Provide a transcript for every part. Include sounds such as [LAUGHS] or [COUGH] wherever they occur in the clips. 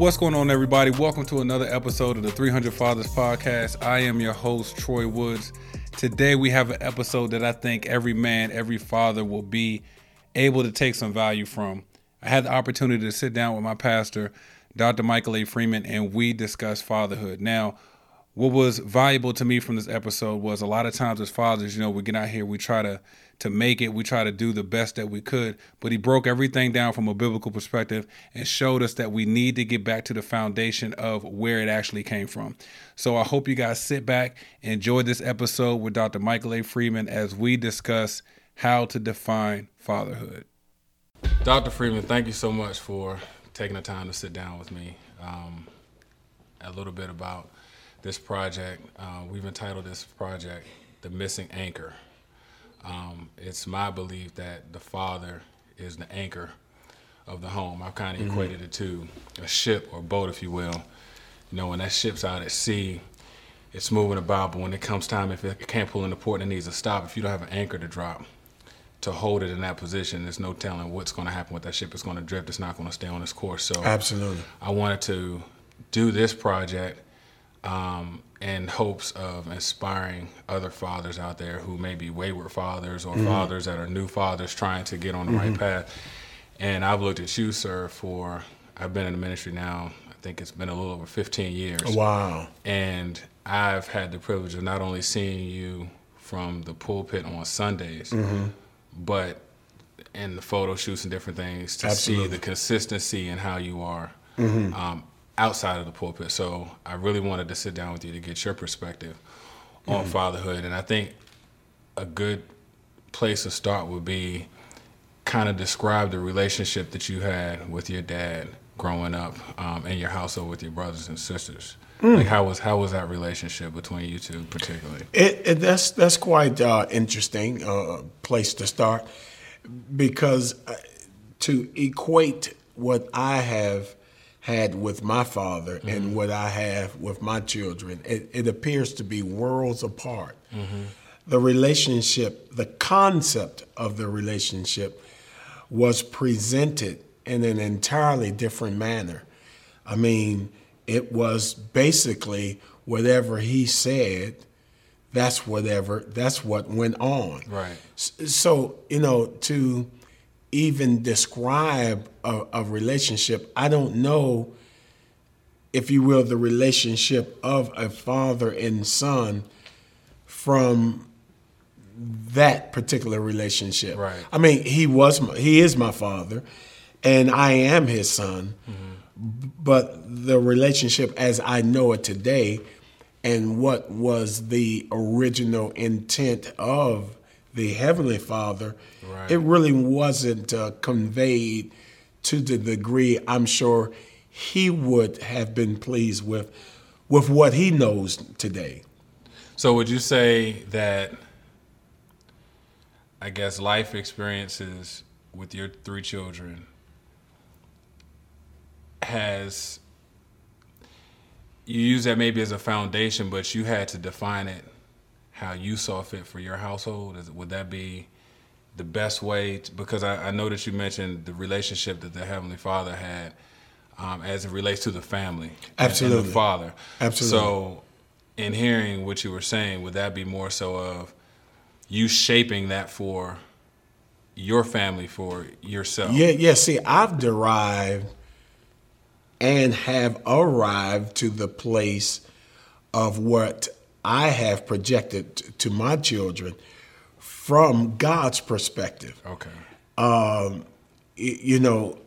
What's going on, everybody? Welcome to another episode of the 300 Fathers Podcast. I am your host, Troy Woods. Today, we have an episode that I think every man, every father will be able to take some value from. I had the opportunity to sit down with my pastor, Dr. Michael A. Freeman, and we discussed fatherhood. Now, what was valuable to me from this episode was a lot of times as fathers, you know, we get out here, we try to to make it, we try to do the best that we could, but he broke everything down from a biblical perspective and showed us that we need to get back to the foundation of where it actually came from. So I hope you guys sit back, enjoy this episode with Dr. Michael A. Freeman as we discuss how to define fatherhood. Dr. Freeman, thank you so much for taking the time to sit down with me. Um, a little bit about this project. Uh, we've entitled this project The Missing Anchor. Um, it's my belief that the father is the anchor of the home. I've kind of mm-hmm. equated it to a ship or boat, if you will. You know, when that ship's out at sea, it's moving about, but when it comes time, if it can't pull into port, and it needs to stop. If you don't have an anchor to drop to hold it in that position, there's no telling what's going to happen with that ship. It's going to drift. It's not going to stay on its course. So, absolutely, I wanted to do this project um, in hopes of inspiring other fathers out there who may be wayward fathers or mm-hmm. fathers that are new fathers trying to get on the mm-hmm. right path. And I've looked at you, sir, for I've been in the ministry now. I think it's been a little over 15 years. Wow. And I've had the privilege of not only seeing you from the pulpit on Sundays, mm-hmm. but in the photo shoots and different things to Absolutely. see the consistency in how you are. Mm-hmm. Um, outside of the pulpit. So I really wanted to sit down with you to get your perspective mm-hmm. on fatherhood. And I think a good place to start would be kind of describe the relationship that you had with your dad growing up um, in your household with your brothers and sisters. Mm. Like how was how was that relationship between you two particularly? It, it that's that's quite uh, interesting uh, place to start because uh, to equate what I have had with my father mm-hmm. and what I have with my children. It, it appears to be worlds apart. Mm-hmm. The relationship, the concept of the relationship was presented in an entirely different manner. I mean, it was basically whatever he said, that's whatever, that's what went on. Right. So, you know, to even describe a, a, relationship. I don't know, if you will, the relationship of a father and son from that particular relationship. Right. I mean, he was my, he is my father, and I am his son. Mm-hmm. But the relationship as I know it today, and what was the original intent of the Heavenly Father, right. it really wasn't uh, conveyed to the degree I'm sure he would have been pleased with with what he knows today. So would you say that I guess life experiences with your three children has you use that maybe as a foundation, but you had to define it how you saw fit for your household? Is, would that be the best way? To, because I, I, know that you mentioned the relationship that the Heavenly Father had um, as it relates to the family. Absolutely. And, and the Father. Absolutely. So, in hearing what you were saying, would that be more so of you shaping that for your family, for yourself? Yeah, yeah. See, I've derived and have arrived to the place of what I have projected to my children from God's perspective. Okay. Um, you know,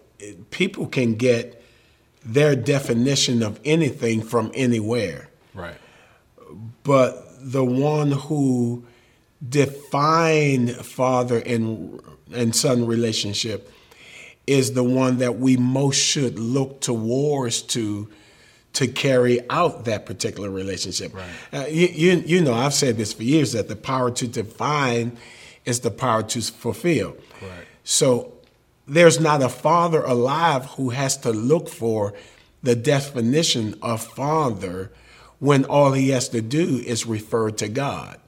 people can get their definition of anything from anywhere. Right. But the one who defined father and and son relationship is the one that we most should look towards to to carry out that particular relationship. Right. Uh, you, you, you know, I've said this for years that the power to define is the power to fulfill. Right. So there's not a father alive who has to look for the definition of father when all he has to do is refer to God.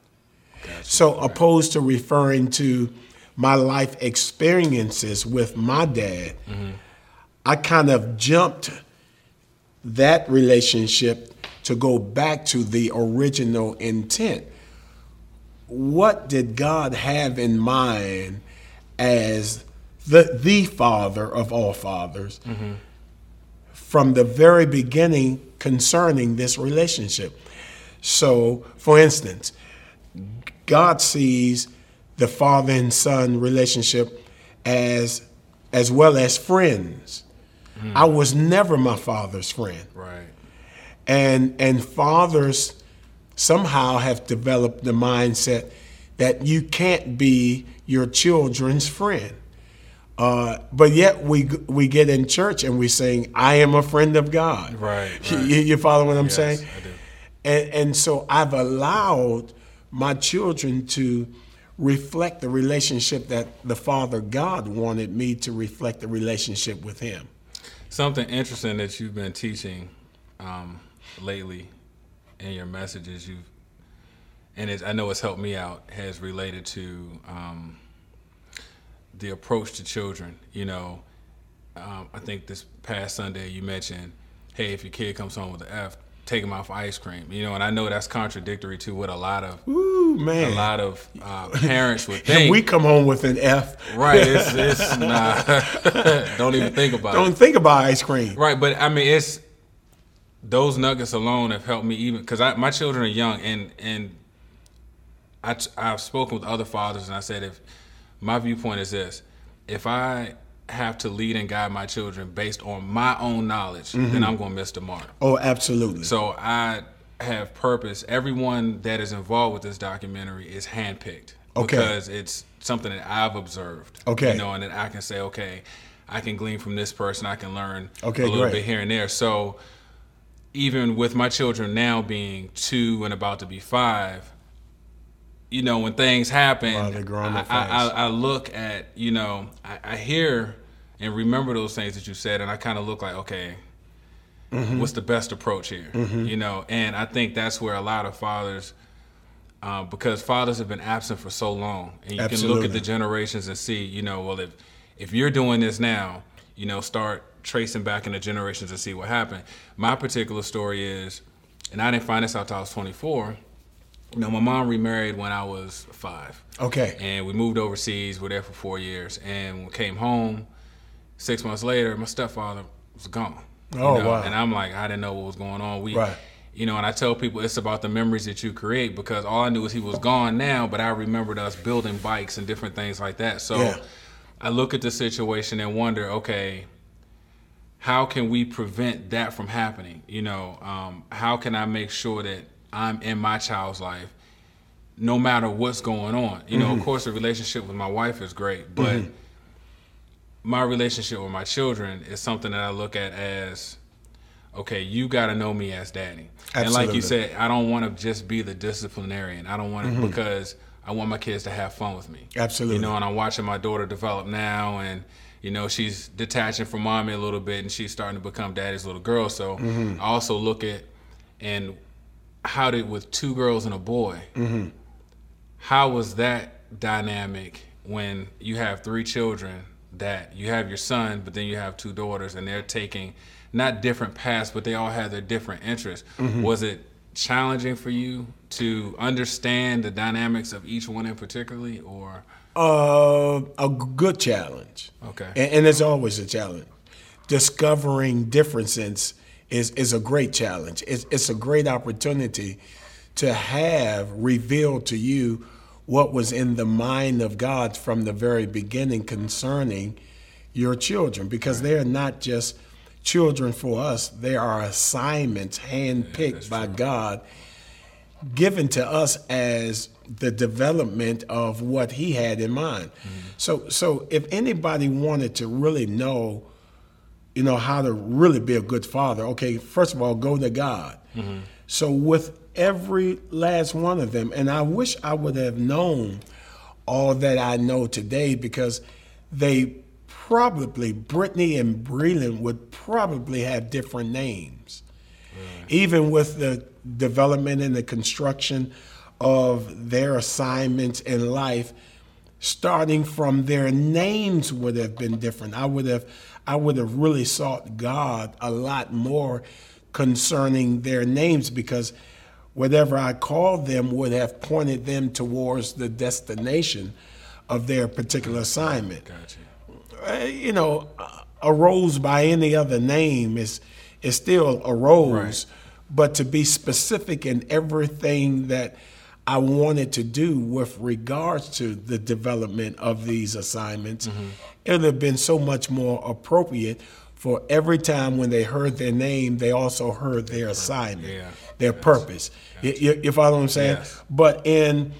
so right. opposed to referring to my life experiences with my dad, mm-hmm. I kind of jumped that relationship to go back to the original intent. What did God have in mind as the the father of all fathers mm-hmm. from the very beginning concerning this relationship? So, for instance, God sees the father and son relationship as as well as friends. Mm. I was never my father's friend. Right. And and fathers somehow have developed the mindset that you can't be your children's friend. Uh, but yet we we get in church and we sing, "I am a friend of God." Right. right. [LAUGHS] You, you, follow what I'm yes, saying? I do. And and so I've allowed my children to reflect the relationship that the Father God wanted me to reflect the relationship with Him. Something interesting that you've been teaching um, lately in your messages, you've and I know it's helped me out, has related to um, the approach to children. You know, um, I think this past Sunday you mentioned, hey, if your kid comes home with an F, take them out for ice cream. You know, and I know that's contradictory to what a lot of Ooh, man. a lot of uh, parents would [LAUGHS] think. we come home with an F. right? It's, [LAUGHS] it's nah. [LAUGHS] Don't even think about Don't it. think about ice cream. Right, but I mean, it's those nuggets alone have helped me even because my children are young and and I I've spoken with other fathers and I said if my viewpoint is this, if I have to lead and guide my children based on my own knowledge, mm-hmm. then I'm going to miss the mark. Oh, absolutely. So I have purpose. Everyone that is involved with this documentary is handpicked okay. because it's something that I've observed. Okay. You know, and that I can say, okay, I can glean from this person. I can learn okay, a little great. bit here and there. So even with my children now being two and about to be five, you know, when things happen, I, I, I, look at, you know, I, I, hear and remember those things that you said, and I kind of look like, okay, mm-hmm. what's the best approach here? Mm-hmm. You know, and I think that's where a lot of fathers, uh, because fathers have been absent for so long, and you Absolutely. can look at the generations and see, you know, well, if if you're doing this now, you know, start tracing back in the generations and see what happened. My particular story is, and I didn't find this out until I was 24 know, my mom remarried when I was five. Okay. And we moved overseas. We are there for four years, and we came home. Six months later, my stepfather was gone. Oh you know? wow! And I'm like, I didn't know what was going on. We, right. you know, and I tell people it's about the memories that you create because all I knew is he was gone now, but I remembered us building bikes and different things like that. So Yeah. I look at the situation and wonder, okay, how can we prevent that from happening? You know, um, how can I make sure that I'm in my child's life, no matter what's going on. You know, Mm-hmm. of course, the relationship with my wife is great, but my relationship with my children is something that I look at as okay, you got to know me as daddy. And like you said, I don't want to just be the disciplinarian. I don't want to because I want my kids to have fun with me. Mm-hmm. Absolutely. You know, and I'm watching my daughter develop now and you know, she's detaching from mommy a little bit and she's starting to become daddy's little girl. So Mm-hmm. I also look at and how did with two girls and a boy, Mm-hmm. how was that dynamic when you have three children that you have your son, but then you have two daughters and they're taking not different paths, but they all have their different interests. Mm-hmm. Was it challenging for you to understand the dynamics of each one in particularly or Uh, a good challenge. Okay. And, and it's always a challenge. Discovering differences is, is a great challenge. It's, it's a great opportunity to have revealed to you what was in the mind of God from the very beginning concerning your children, because they are not just children for us, they are assignments handpicked by God given to us as the development of what he had in mind. Mm-hmm. So so if anybody wanted to really know you know how to really be a good father, okay, first of all go to God. Mm-hmm. So with every last one of them and I wish I would have known all that I know today because they probably Brittany and Breland would probably have different names. Even with the development and the construction of their assignments in life starting from their names would have been different. I would have i would have really sought god a lot more concerning their names because whatever I called them would have pointed them towards the destination of their particular assignment. Gotcha. Uh, you know, a rose by any other name is is still a rose, Right. but to be specific in everything that I wanted to do with regards to the development of these assignments, Mm-hmm. it would have been so much more appropriate for every time when they heard their name, they also heard their assignment, Yeah. their purpose. You, you, you follow what I'm saying? Yes. But in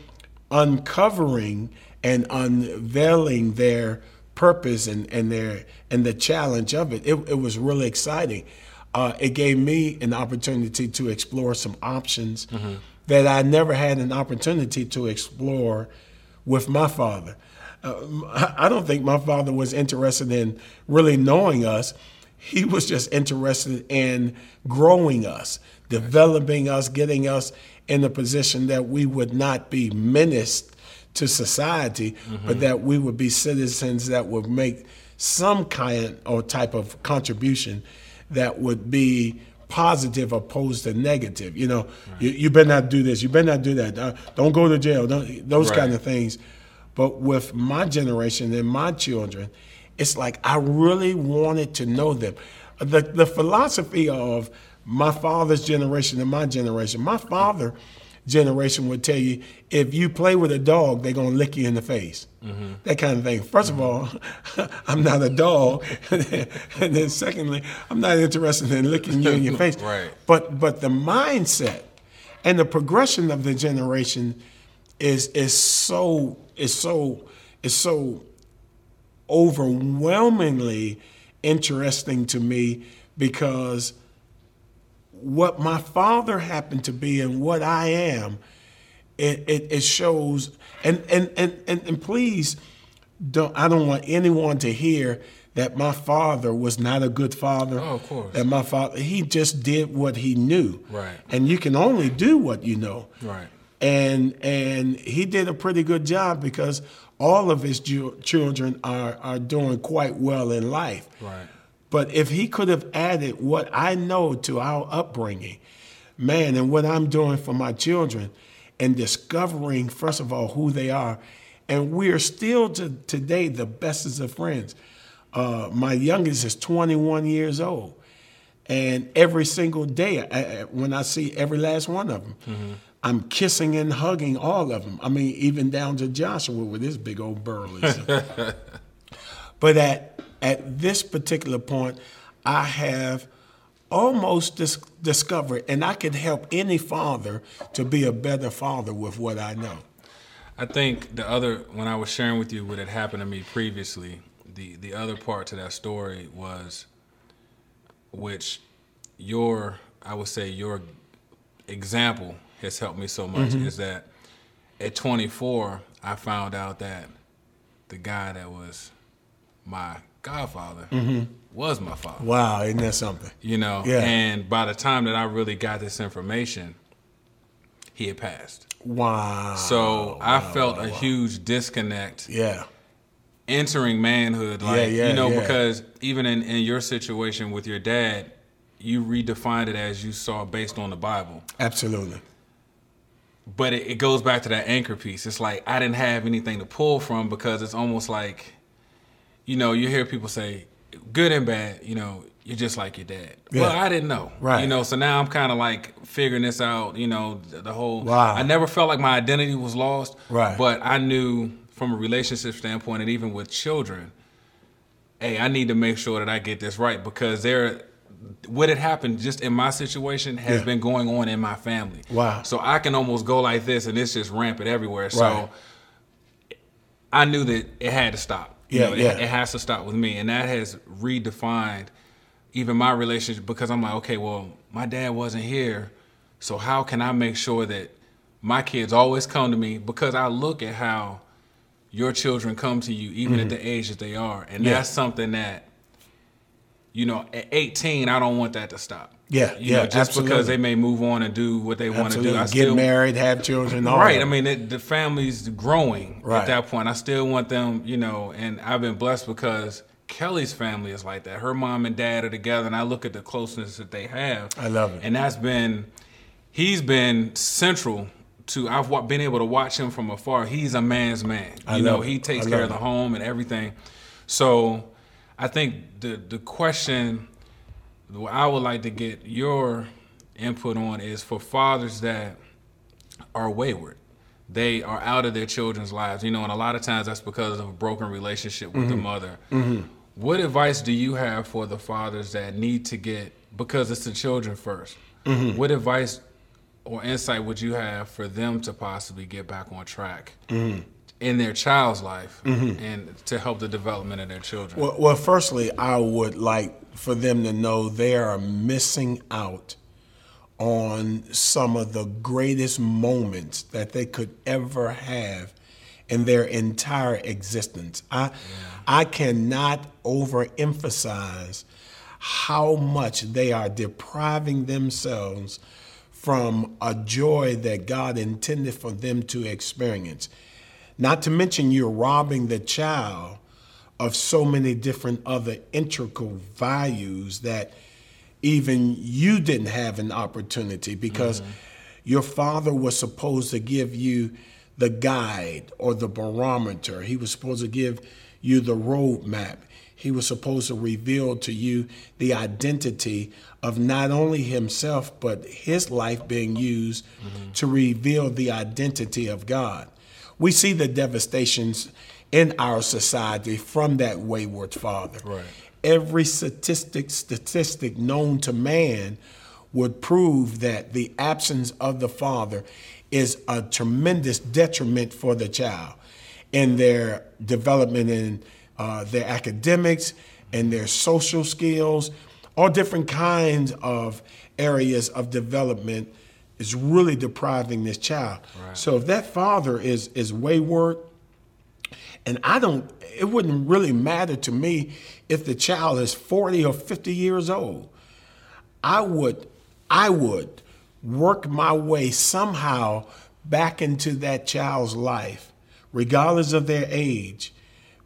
uncovering and unveiling their purpose and, and their and the challenge of it, it, it was really exciting. Uh, it gave me an opportunity to explore some options that I never had an opportunity to explore with my father. Uh, I don't think my father was interested in really knowing us. He was just interested in growing us, developing us, getting us in a position that we would not be menaced to society, but that we would be citizens that would make some kind or type of contribution that would be positive opposed to negative. You know, you, you better not do this. You better not do that. Uh, don't go to jail. Don't, those Right. kind of things. But with my generation and my children, it's like I really wanted to know them. The the philosophy of my father's generation and my generation. My father generation would tell you if you play with a dog, they're gonna lick you in the face. Mm-hmm. That kind of thing. 1st of mm-hmm. all, [LAUGHS] I'm not a dog, [LAUGHS] and then secondly, I'm not interested in licking you in your [LAUGHS] face. Right. But but the mindset and the progression of the generation is is so is so is so overwhelmingly interesting to me because what my father happened to be and what I am, it, it, it shows and, and, and, and, and please don't I don't want anyone to hear that my father was not a good father. Oh, of course. That my father he just did what he knew. Right. And you can only do what you know Right. and and he did a pretty good job because all of his ju- children are are doing quite well in life. Right. But if he could have added what I know to our upbringing, man, and what I'm doing for my children, and discovering first of all who they are, and we are still to today the bestest of friends. Uh, my youngest is 21 years old. And every single day, I, when I see every last one of them, I'm kissing and hugging all of them. I mean, even down to Joshua with his big old burly. [LAUGHS] but at at this particular point, I have almost dis- discovered, and I could help any father to be a better father with what I know. I think the other when I was sharing with you what had happened to me previously, the the other part to that story was which your I would say your example has helped me so much mm-hmm. is that at 24 I found out that the guy that was my godfather mm-hmm. was my father. Wow, isn't that something? You know, Yeah. and by the time that I really got this information, he had passed. Wow. So I felt a huge disconnect yeah, entering manhood. Like, yeah, you know, yeah. because even in, in your situation with your dad, you redefined it as you saw based on the Bible. absolutely. But it, it goes back to that anchor piece. It's like I didn't have anything to pull from because it's almost like, you know, you hear people say, good and bad, you know, you're just like your dad. Well, I didn't know. Right. You know, so now I'm kind of like figuring this out, you know, the, the whole. Wow. I never felt like my identity was lost. Right. But I knew from a relationship standpoint and even with children, hey, I need to make sure that I get this right because there, what had happened just in my situation has Yeah. been going on in my family. Wow. So I can almost go like this and it's just rampant everywhere. So Right. I knew that it had to stop. Yeah, know, it- yeah. It, has to stop with me. And that has redefined even my relationship because I'm like, okay, well, my dad wasn't here. So how can I make sure that my kids always come to me because I look at how your children come to you even at the age that they are. And Mm-hmm. Yeah. that's something that, you know, at 18, I don't want that to stop. Yeah, You yeah, know, just absolutely. because they may move on and do what they want to do. I Get still, married, have children, all Right. that. I mean, it, the family's growing Right. at that point. I still want them, you know, and I've been blessed because Kelly's family is like that. Her mom and dad are together, and I look at the closeness that they have. I love it. And that's been, he's been central to. I've been able to watch him from afar. He's a man's man. You I know, it. he takes care love of the home and everything. So, I think the the question what I would like to get your input on is for fathers that are wayward. They are out of their children's lives, you know, and a lot of times that's because of a broken relationship with the mm-hmm. mother. Mm-hmm. What advice do you have for the fathers that need to get because it's the children 1st mm-hmm. What advice or insight would you have for them to possibly get back on track in their child's life mm-hmm. and to help the development of their children? Well, well, firstly, I would like for them to know they are missing out on some of the greatest moments that they could ever have in their entire existence. I I cannot overemphasize how much they are depriving themselves from a joy that God intended for them to experience. Not to mention you're robbing the child of so many different other integral values that even you didn't have an opportunity because mm-hmm. your father was supposed to give you the guide or the barometer. He was supposed to give you the roadmap. He was supposed to reveal to you the identity of not only himself, but his life being used mm-hmm. to reveal the identity of God. We see the devastations in our society from that wayward father. Right. Every statistic statistic known to man would prove that the absence of the father is a tremendous detriment for the child in their development in uh, their academics and their social skills, all different kinds of areas of development is really depriving this child. So if that father is is wayward, and I don't, it wouldn't really matter to me if the child is 40 or 50 years old. I would, I would work my way somehow back into that child's life, regardless of their age,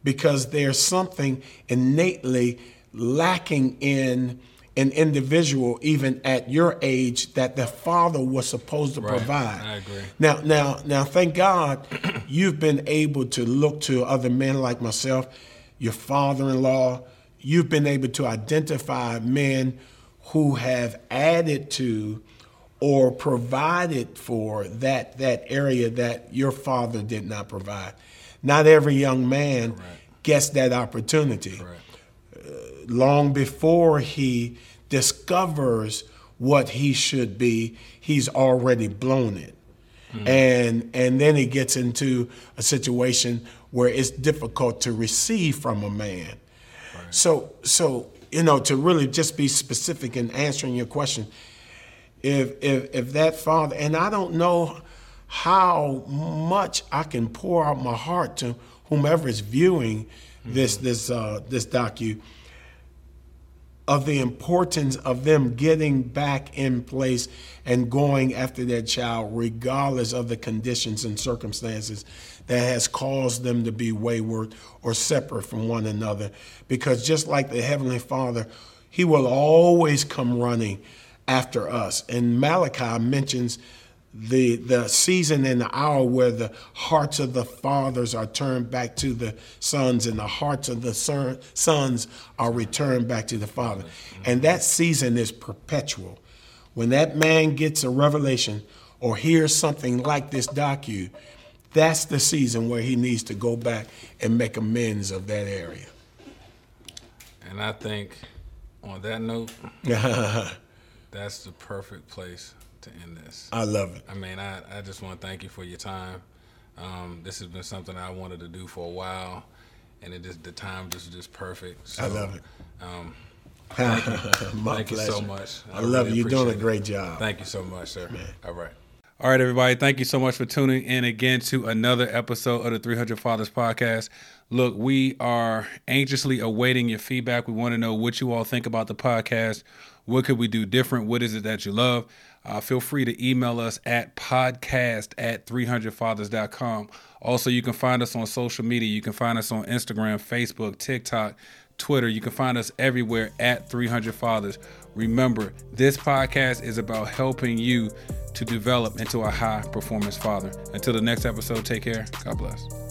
because there's something innately lacking in an individual, even at your age, that the father was supposed to Right. provide. I agree. Now, now, now, thank God [CLEARS THROAT] you've been able to look to other men like myself, your father-in-law. You've been able to identify men who have added to or provided for that that area that your father did not provide. Not every young man gets that opportunity long before he discovers what he should be, he's already blown it. Hmm. And and then he gets into a situation where it's difficult to receive from a man. So so you know to really just be specific in answering your question, if if if that father and I don't know how much I can pour out my heart to whomever is viewing this this uh, this docu of the importance of them getting back in place and going after their child regardless of the conditions and circumstances that has caused them to be wayward or separate from one another. Because just like the heavenly father he will always come running after us. And malachi mentions the the season and the hour where the hearts of the fathers are turned back to the sons and the hearts of the son, sons are returned back to the father. And that season is perpetual. When that man gets a revelation or hears something like this docu that's the season where he needs to go back and make amends of that area. And I think on that note, [LAUGHS] that's the perfect place to end this. i love it I mean, I, I just want to thank you for your time. Um, this has been something I wanted to do for a while, and it just the time just just perfect. So, i love it Um, [LAUGHS] My thank you so much. i love really you you're doing a great job Thank you so much, sir. All right. All right, everybody. Thank you so much for tuning in again to another episode of the 300 Fathers Podcast. Look, we are anxiously awaiting your feedback. We want to know what you all think about the podcast. What could we do different? What is it that you love? Uh, feel free to email us at podcast at 300fathers.com. Also, you can find us on social media. You can find us on Instagram, Facebook, TikTok, Twitter. You can find us everywhere at 300 Fathers. Remember, this podcast is about helping you to develop into a high performance father. Until the next episode, take care. God bless.